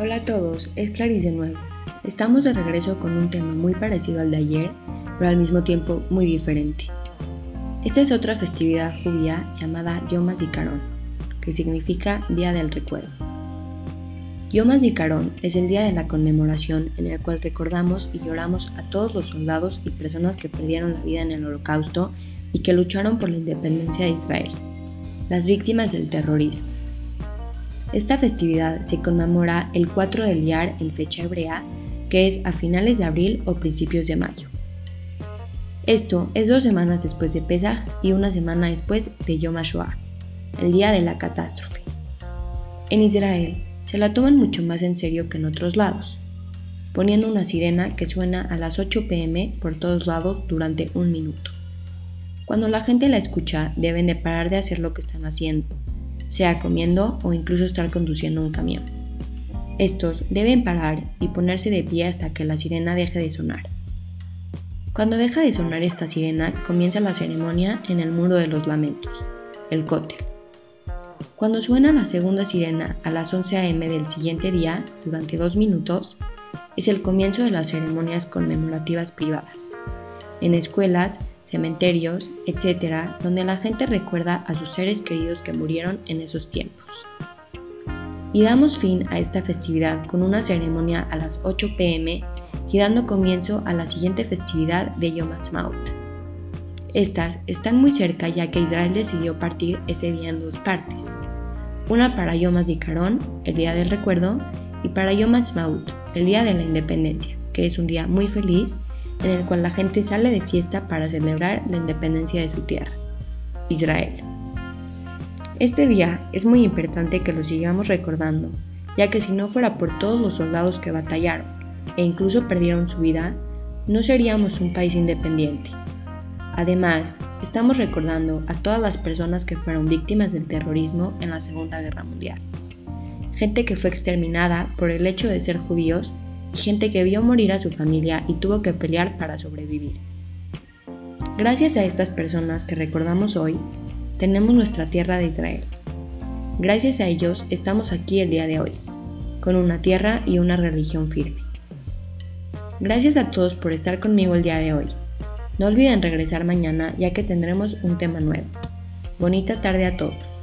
Hola a todos, es Clarice de nuevo. Estamos de regreso con un tema muy parecido al de ayer, pero al mismo tiempo muy diferente. Esta es otra festividad judía llamada Yom HaZikaron, que significa Día del Recuerdo. Yom HaZikaron es el día de la conmemoración en el cual recordamos y lloramos a todos los soldados y personas que perdieron la vida en el holocausto y que lucharon por la independencia de Israel, las víctimas del terrorismo esta festividad se conmemora el 4 del Iyar en fecha hebrea, que es a finales de abril o principios de mayo. Esto es dos semanas después de Pesach y una semana después de Yom HaShoah, el día de la catástrofe. En Israel se la toman mucho más en serio que en otros lados, poniendo una sirena que suena a las 8 pm por todos lados durante un minuto. Cuando la gente la escucha, deben de parar de hacer lo que están haciendo sea comiendo o incluso estar conduciendo un camión. Estos deben parar y ponerse de pie hasta que la sirena deje de sonar. Cuando deja de sonar esta sirena, comienza la ceremonia en el muro de los lamentos, el cótel. Cuando suena la segunda sirena a las 11 a.m. del siguiente día, durante dos minutos, es el comienzo de las ceremonias conmemorativas privadas. En escuelas cementerios, etc., donde la gente recuerda a sus seres queridos que murieron en esos tiempos. Y damos fin a esta festividad con una ceremonia a las 8 pm y dando comienzo a la siguiente festividad de Yom Ha'atzmaut. Estas están muy cerca ya que Israel decidió partir ese día en dos partes, una para Yom HaZikaron, el día del recuerdo, y para Yom Ha'atzmaut, el día de la independencia, que es un día muy feliz en el cual la gente sale de fiesta para celebrar la independencia de su tierra, Israel. Este día es muy importante que lo sigamos recordando, ya que si no fuera por todos los soldados que batallaron e incluso perdieron su vida, no seríamos un país independiente. Además, estamos recordando a todas las personas que fueron víctimas del terrorismo en la Segunda Guerra Mundial. Gente que fue exterminada por el hecho de ser judíos gente que vio morir a su familia y tuvo que pelear para sobrevivir. Gracias a estas personas que recordamos hoy, tenemos nuestra tierra de Israel. Gracias a ellos estamos aquí el día de hoy, con una tierra y una religión firme. Gracias a todos por estar conmigo el día de hoy. No olviden regresar mañana ya que tendremos un tema nuevo. Bonita tarde a todos.